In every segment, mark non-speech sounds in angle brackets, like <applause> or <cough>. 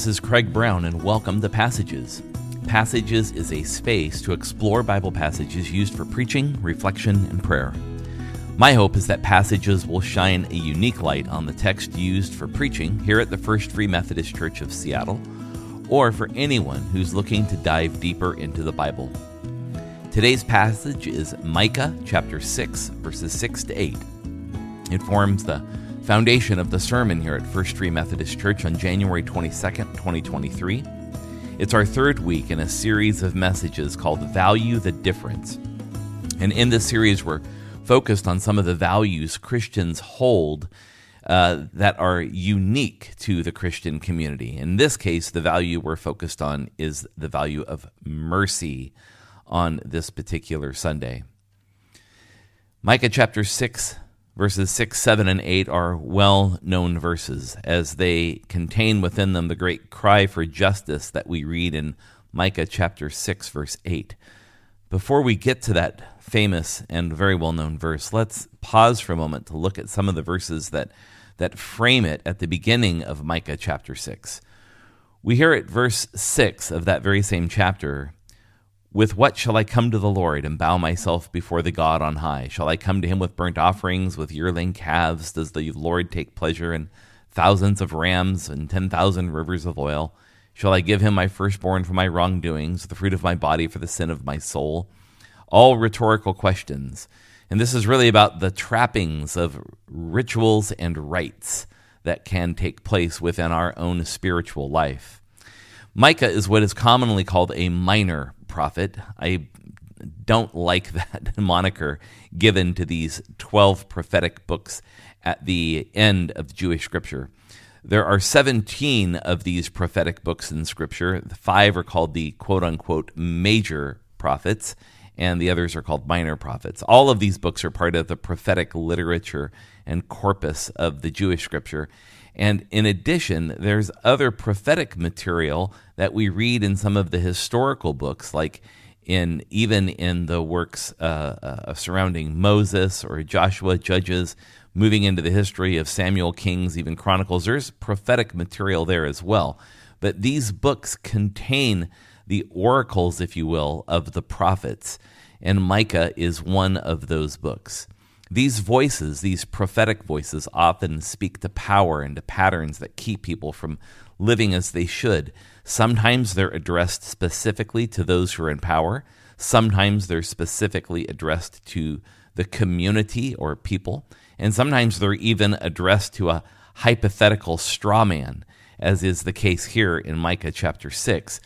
This is Craig Brown, and welcome to Passages. Passages is a space to explore Bible passages used for preaching, reflection, and prayer. My hope is that passages will shine a unique light on the text used for preaching here at the First Free Methodist Church of Seattle, or for anyone who's looking to dive deeper into the Bible. Today's passage is Micah chapter 6, verses 6 to 8. It forms the foundation of the sermon here at First Free Methodist Church on January 22nd, 2023. It's our third week in a series of messages called Value the Difference. And in this series, we're focused on some of the values Christians hold uh, that are unique to the Christian community. In this case, the value we're focused on is the value of mercy on this particular Sunday. Micah chapter 6, Verses 6, 7, and 8 are well known verses, as they contain within them the great cry for justice that we read in Micah chapter 6, verse 8. Before we get to that famous and very well known verse, let's pause for a moment to look at some of the verses that, that frame it at the beginning of Micah chapter 6. We hear at verse 6 of that very same chapter with what shall I come to the Lord and bow myself before the God on high? Shall I come to him with burnt offerings, with yearling calves? Does the Lord take pleasure in thousands of rams and ten thousand rivers of oil? Shall I give him my firstborn for my wrongdoings, the fruit of my body for the sin of my soul? All rhetorical questions. And this is really about the trappings of rituals and rites that can take place within our own spiritual life. Micah is what is commonly called a minor prophet. I don't like <laughs> that moniker given to these 12 prophetic books at the end of Jewish scripture. There are 17 of these prophetic books in scripture. The Five are called the quote unquote major prophets, and the others are called minor prophets. All of these books are part of the prophetic literature and corpus of the Jewish scripture. And in addition, there's other prophetic material that we read in some of the historical books, like in even in the works uh, uh, surrounding Moses or Joshua, Judges, moving into the history of Samuel, Kings, even Chronicles. There's prophetic material there as well. But these books contain the oracles, if you will, of the prophets. And Micah is one of those books. These voices, these prophetic voices, often speak to power and to patterns that keep people from living as they should. Sometimes they're addressed specifically to those who are in power. Sometimes they're specifically addressed to the community or people. And sometimes they're even addressed to a hypothetical straw man, as is the case here in Micah chapter 6.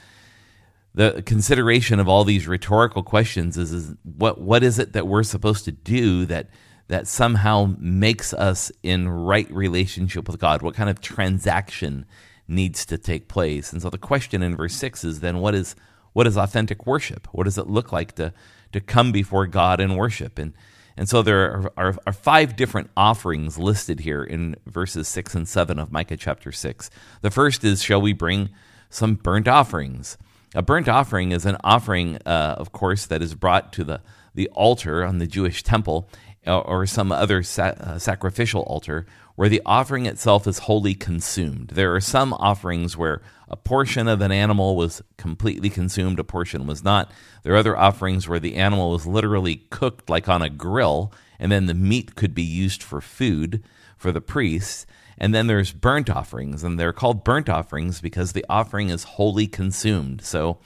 The consideration of all these rhetorical questions is, is what, what is it that we're supposed to do that that somehow makes us in right relationship with God? What kind of transaction needs to take place? And so the question in verse 6 is then what is what is authentic worship? What does it look like to to come before God and worship? And and so there are, are, are, five different offerings listed here in verses 6 and 7 of Micah chapter 6. The first is, Shall we bring some burnt offerings? A burnt offering is an offering, uh, of course, that is brought to the, the altar on the Jewish temple or some other sa- uh, sacrificial altar where the offering itself is wholly consumed. There are some offerings where a portion of an animal was completely consumed, a portion was not. There are other offerings where the animal was literally cooked like on a grill, and then the meat could be used for food for the priests. And then there's burnt offerings, and they're called burnt offerings because the offering is wholly consumed. So,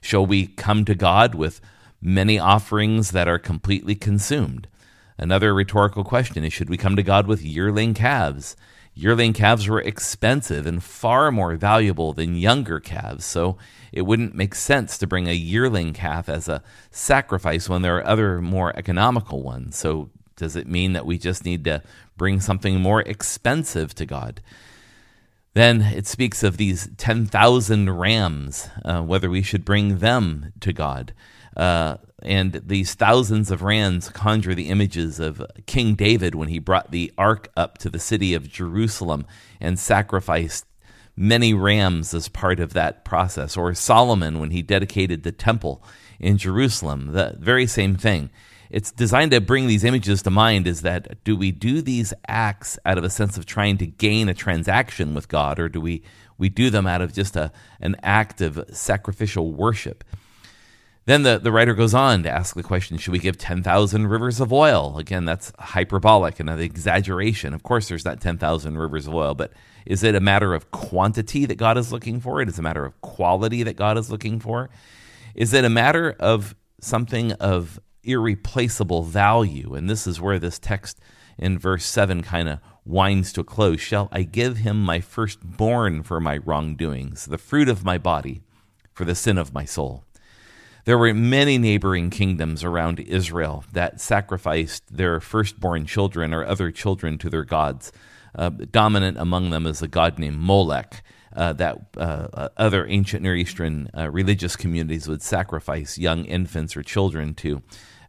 shall we come to God with many offerings that are completely consumed? Another rhetorical question is should we come to God with yearling calves? Yearling calves were expensive and far more valuable than younger calves, so it wouldn't make sense to bring a yearling calf as a sacrifice when there are other more economical ones. So, does it mean that we just need to bring something more expensive to God? Then it speaks of these 10,000 rams, uh, whether we should bring them to God. Uh, and these thousands of rams conjure the images of King David when he brought the ark up to the city of Jerusalem and sacrificed many rams as part of that process, or Solomon when he dedicated the temple in Jerusalem. The very same thing. It's designed to bring these images to mind is that do we do these acts out of a sense of trying to gain a transaction with God, or do we We do them out of just a, an act of sacrificial worship. Then the, the writer goes on to ask the question Should we give 10,000 rivers of oil? Again, that's hyperbolic and an exaggeration. Of course, there's not 10,000 rivers of oil, but is it a matter of quantity that God is looking for? It is a matter of quality that God is looking for? Is it a matter of something of irreplaceable value? And this is where this text in verse 7 kind of winds to a close. Shall I give him my firstborn for my wrongdoings, the fruit of my body for the sin of my soul? There were many neighboring kingdoms around Israel that sacrificed their firstborn children or other children to their gods. Uh, dominant among them is a god named Molech. Uh, that uh, uh other ancient Near Eastern uh, religious communities would sacrifice young infants or children to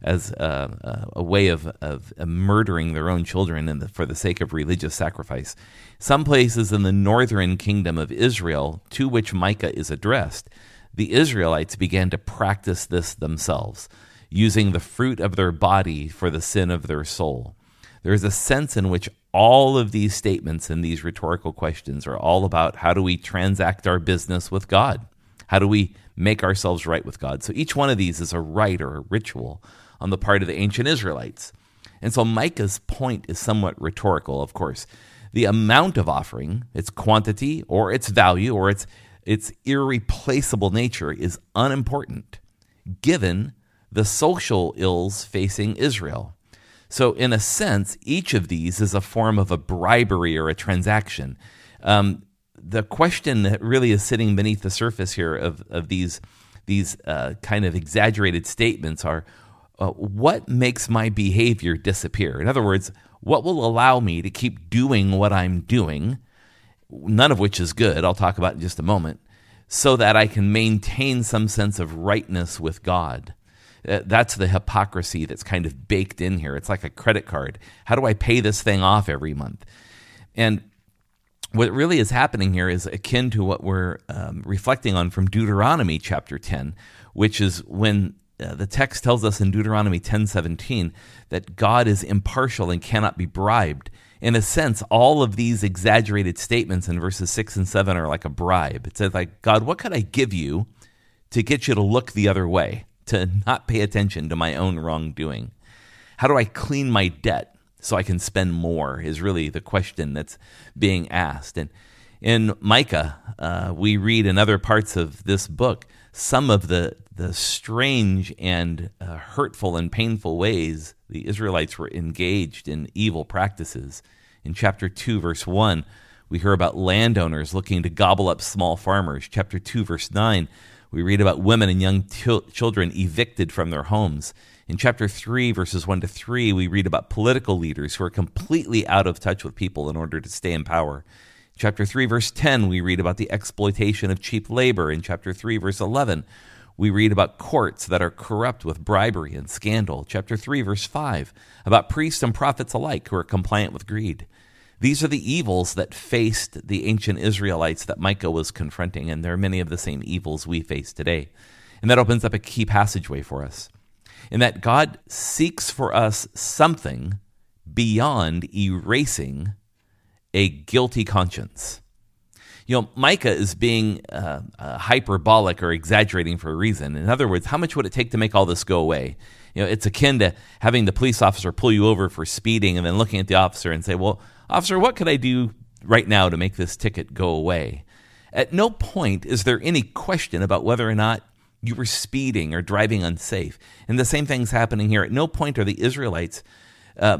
as uh, a way of, of, murdering their own children the, for the sake of religious sacrifice. Some places in the northern kingdom of Israel, to which Micah is addressed, the Israelites began to practice this themselves, using the fruit of their body for the sin of their soul. There's a sense in which all of these statements and these rhetorical questions are all about how do we transact our business with God? How do we make ourselves right with God? So each one of these is a rite or a ritual on the part of the ancient Israelites. And so Micah's point is somewhat rhetorical, of course. The amount of offering, its quantity or its value or its its irreplaceable nature is unimportant given the social ills facing Israel. So, in a sense, each of these is a form of a bribery or a transaction. Um, the question that really is sitting beneath the surface here of, of these, these uh, kind of exaggerated statements are uh, what makes my behavior disappear? In other words, what will allow me to keep doing what I'm doing none of which is good, I'll talk about in just a moment, so that I can maintain some sense of rightness with God. Uh, that's the hypocrisy that's kind of baked in here. It's like a credit card. How do I pay this thing off every month? And what really is happening here is akin to what we're um, reflecting on from Deuteronomy chapter 10, which is when uh, the text tells us in Deuteronomy 10:17 that God is impartial and cannot be bribed in a sense, all of these exaggerated statements in verses six and seven are like a bribe. It says, like, God, what could I give you to get you to look the other way, to not pay attention to my own wrongdoing? How do I clean my debt so I can spend more? Is really the question that's being asked. And in Micah, uh, we read in other parts of this book some of the the strange and uh, hurtful and painful ways the Israelites were engaged in evil practices. In chapter 2, verse 1, we hear about landowners looking to gobble up small farmers. Chapter 2, verse 9, we read about women and young t- children evicted from their homes. In chapter 3, verses 1 to 3, we read about political leaders who are completely out of touch with people in order to stay in power. Chapter 3, verse 10, we read about the exploitation of cheap labor. In chapter 3, verse 11, we read about courts that are corrupt with bribery and scandal. Chapter 3, verse 5, about priests and prophets alike who are compliant with greed. These are the evils that faced the ancient Israelites that Micah was confronting, and there are many of the same evils we face today. And that opens up a key passageway for us in that God seeks for us something beyond erasing a guilty conscience you know, Micah is being uh, uh, hyperbolic or exaggerating for a reason. In other words, how much would it take to make all this go away? You know, it's akin to having the police officer pull you over for speeding and then looking at the officer and say, "Well, officer, what could I do right now to make this ticket go away?" At no point is there any question about whether or not you were speeding or driving unsafe. And the same thing's happening here. At no point are the Israelites uh,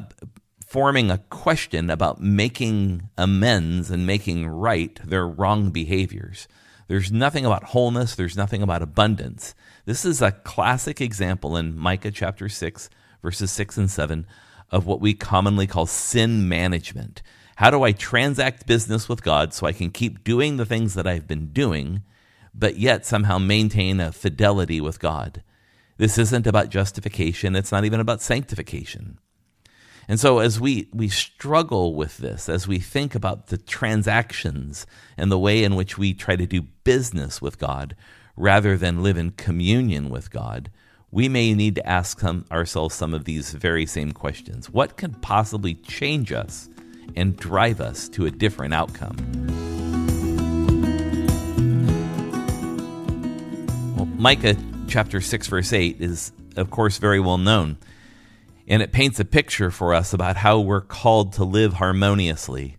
forming a question about making amends and making right their wrong behaviors. There's nothing about wholeness, there's nothing about abundance. This is a classic example in Micah chapter 6, verses 6 and 7 of what we commonly call sin management. How do I transact business with God so I can keep doing the things that I've been doing, but yet somehow maintain a fidelity with God? This isn't about justification, it's not even about sanctification. And so as we we struggle with this, as we think about the transactions and the way in which we try to do business with God rather than live in communion with God, we may need to ask some, ourselves some of these very same questions. What could possibly change us and drive us to a different outcome? Well, Micah chapter 6 verse 8 is of course very well known. And it paints a picture for us about how we're called to live harmoniously.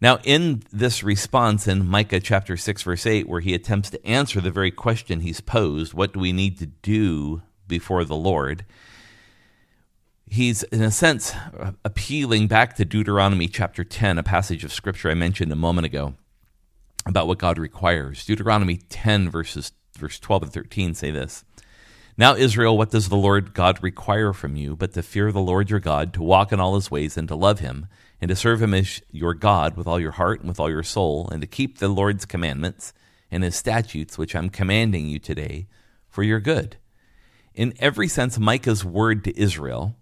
Now, in this response in Micah chapter 6, verse 8, where he attempts to answer the very question he's posed what do we need to do before the Lord? He's, in a sense, appealing back to Deuteronomy chapter 10, a passage of scripture I mentioned a moment ago about what God requires. Deuteronomy 10, verses verse 12 and 13 say this Now, Israel, what does the Lord God require from you but to fear the Lord your God, to walk in all his ways, and to love him, and to serve him as your God with all your heart and with all your soul, and to keep the Lord's commandments and his statutes, which I'm commanding you today, for your good? In every sense, Micah's word to Israel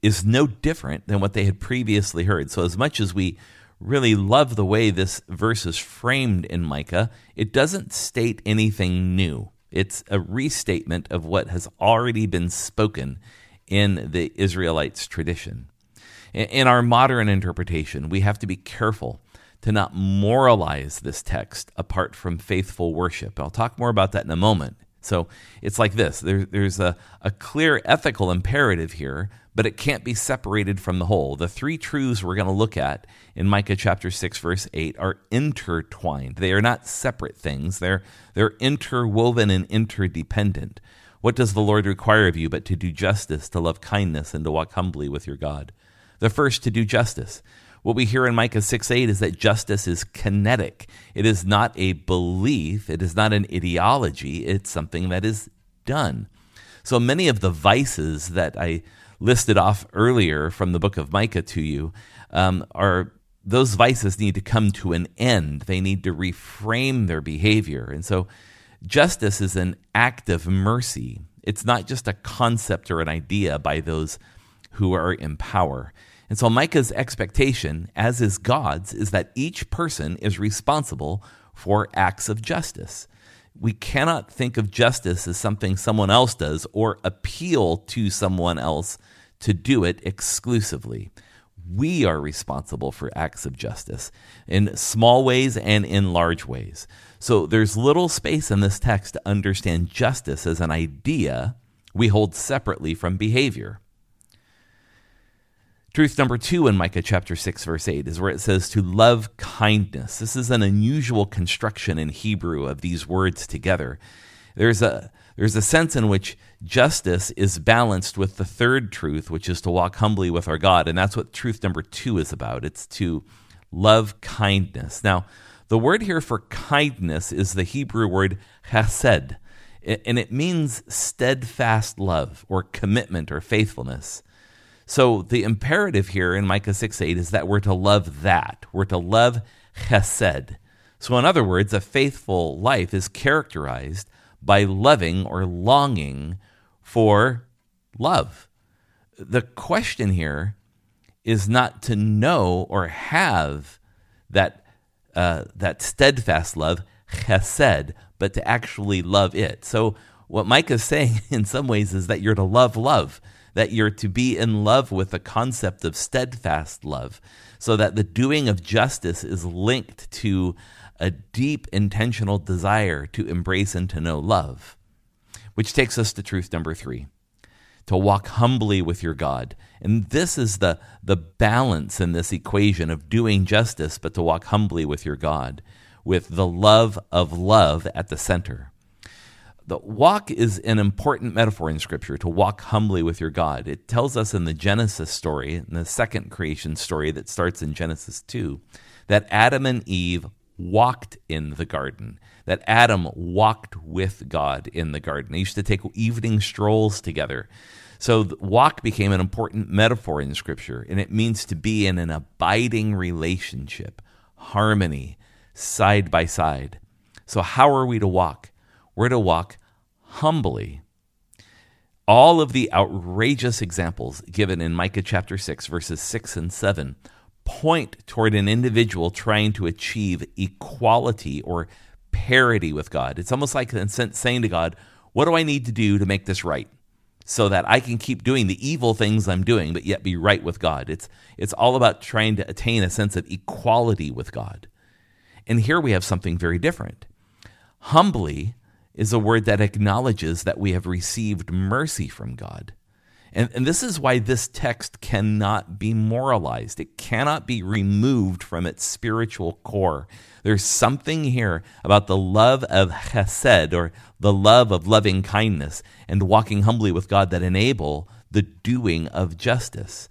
is no different than what they had previously heard. So, as much as we really love the way this verse is framed in Micah. It doesn't state anything new, it's a restatement of what has already been spoken in the Israelites' tradition. In our modern interpretation, we have to be careful to not moralize this text apart from faithful worship. I'll talk more about that in a moment. So it's like this there, there's a, a clear ethical imperative here, but it can't be separated from the whole. The three truths we're going to look at in Micah chapter 6, verse 8 are intertwined. They are not separate things, they're, they're interwoven and interdependent. What does the Lord require of you but to do justice, to love kindness, and to walk humbly with your God? The first, to do justice. What we hear in Micah 6 8 is that justice is kinetic. It is not a belief, it is not an ideology, it's something that is done. So many of the vices that I listed off earlier from the book of Micah to you um, are those vices need to come to an end. They need to reframe their behavior. And so justice is an act of mercy. It's not just a concept or an idea by those who are in power. And so Micah's expectation, as is God's, is that each person is responsible for acts of justice. We cannot think of justice as something someone else does or appeal to someone else to do it exclusively. We are responsible for acts of justice in small ways and in large ways. So there's little space in this text to understand justice as an idea we hold separately from behavior. Truth number two in Micah chapter 6, verse 8 is where it says to love kindness. This is an unusual construction in Hebrew of these words together. There's a, there's a sense in which justice is balanced with the third truth, which is to walk humbly with our God. And that's what truth number two is about it's to love kindness. Now, the word here for kindness is the Hebrew word chesed, and it means steadfast love or commitment or faithfulness. So the imperative here in Micah 6 8 is that we're to love that. We're to love chesed. So, in other words, a faithful life is characterized by loving or longing for love. The question here is not to know or have that, uh, that steadfast love, chesed, but to actually love it. So, what Micah is saying <laughs> in some ways is that you're to love love that you're to be in love with the concept of steadfast love, so that the doing of justice is linked to a deep intentional desire to embrace and to know love. Which takes us to truth number three to walk humbly with your God. And this is the, the balance in this equation of doing justice, but to walk humbly with your God, with the love of love at the center. The walk is an important metaphor in Scripture to walk humbly with your God. It tells us in the Genesis story, in the second creation story that starts in Genesis 2, that Adam and Eve walked in the garden, that Adam walked with God in the garden. They used to take evening strolls together. So, walk became an important metaphor in Scripture, and it means to be in an abiding relationship, harmony, side by side. So, how are we to walk? We're to walk humbly. All of the outrageous examples given in Micah chapter 6, verses 6 and 7, point toward an individual trying to achieve equality or parity with God. It's almost like saying to God, What do I need to do to make this right? So that I can keep doing the evil things I'm doing, but yet be right with God. It's, it's all about trying to attain a sense of equality with God. And here we have something very different. Humbly is a word that acknowledges that we have received mercy from God. And, and this is why this text cannot be moralized. It cannot be removed from its spiritual core. There's something here about the love of chesed, or the love of loving kindness, and walking humbly with God that enable the doing of justice.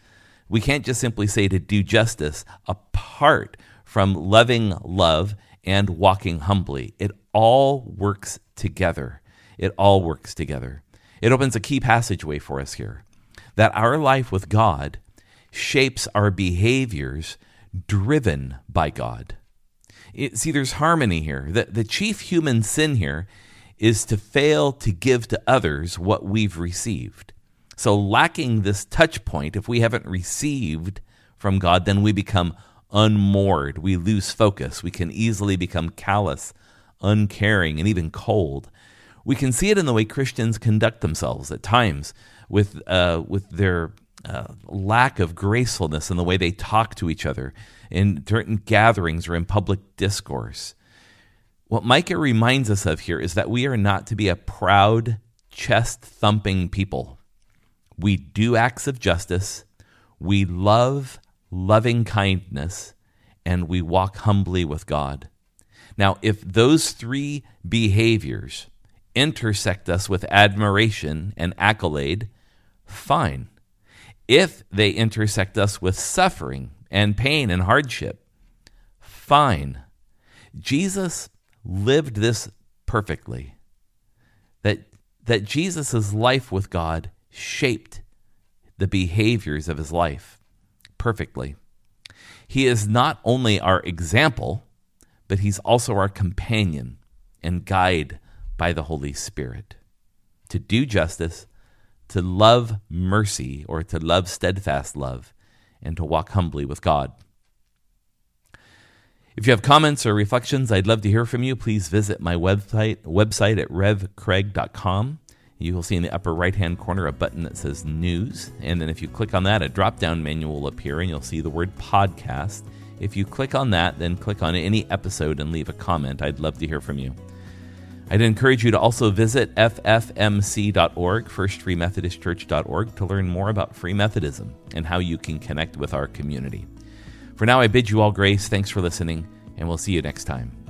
We can't just simply say to do justice apart from loving love and walking humbly. It all works together. It all works together. It opens a key passageway for us here that our life with God shapes our behaviors driven by God. It, see, there's harmony here. The, the chief human sin here is to fail to give to others what we've received. So, lacking this touch point, if we haven't received from God, then we become unmoored. We lose focus. We can easily become callous, uncaring, and even cold. We can see it in the way Christians conduct themselves at times with, uh, with their uh, lack of gracefulness in the way they talk to each other in certain gatherings or in public discourse. What Micah reminds us of here is that we are not to be a proud, chest thumping people. We do acts of justice, we love loving kindness, and we walk humbly with God. Now, if those three behaviors intersect us with admiration and accolade, fine. If they intersect us with suffering and pain and hardship, fine. Jesus lived this perfectly. That, that Jesus' life with God shaped the behaviors of his life perfectly. He is not only our example, but he's also our companion and guide by the Holy Spirit. To do justice, to love mercy, or to love steadfast love, and to walk humbly with God. If you have comments or reflections, I'd love to hear from you. Please visit my website, website at revcraig.com. You will see in the upper right hand corner a button that says News. And then if you click on that, a drop down menu will appear and you'll see the word Podcast. If you click on that, then click on any episode and leave a comment. I'd love to hear from you. I'd encourage you to also visit ffmc.org, firstfreemethodistchurch.org, to learn more about Free Methodism and how you can connect with our community. For now, I bid you all grace. Thanks for listening, and we'll see you next time.